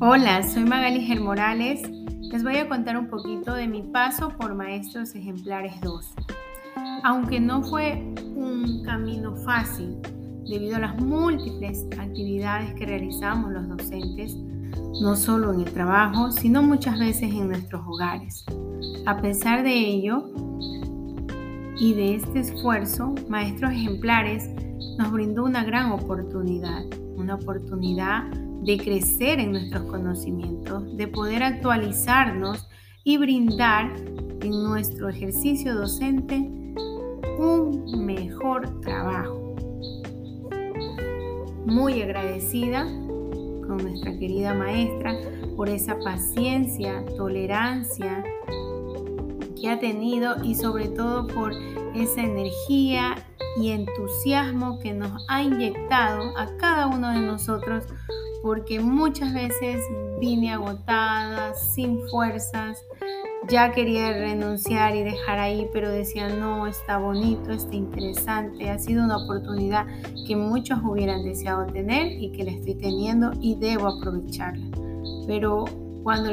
Hola, soy Magali Morales. Les voy a contar un poquito de mi paso por Maestros Ejemplares 2. Aunque no fue un camino fácil, debido a las múltiples actividades que realizamos los docentes, no solo en el trabajo, sino muchas veces en nuestros hogares. A pesar de ello y de este esfuerzo, Maestros Ejemplares nos brindó una gran oportunidad, una oportunidad de crecer en nuestros conocimientos, de poder actualizarnos y brindar en nuestro ejercicio docente un mejor trabajo. Muy agradecida con nuestra querida maestra por esa paciencia, tolerancia que ha tenido y sobre todo por esa energía y entusiasmo que nos ha inyectado a cada uno de nosotros porque muchas veces vine agotada, sin fuerzas, ya quería renunciar y dejar ahí, pero decía, no, está bonito, está interesante, ha sido una oportunidad que muchos hubieran deseado tener y que la estoy teniendo y debo aprovecharla. Pero cuando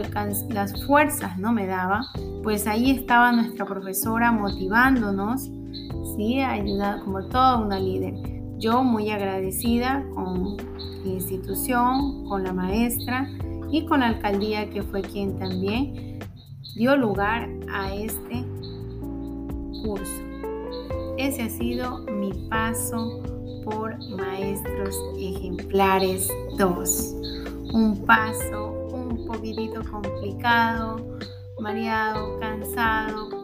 las fuerzas no me daban, pues ahí estaba nuestra profesora motivándonos, ¿sí? Ayudando como toda una líder. Yo muy agradecida con la institución, con la maestra y con la alcaldía que fue quien también dio lugar a este curso. Ese ha sido mi paso por Maestros Ejemplares 2. Un paso un poquitito complicado, mareado, cansado,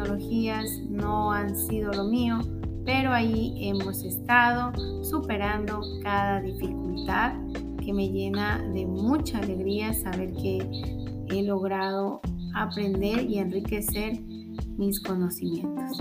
tecnologías no han sido lo mío pero ahí hemos estado superando cada dificultad que me llena de mucha alegría saber que he logrado aprender y enriquecer mis conocimientos.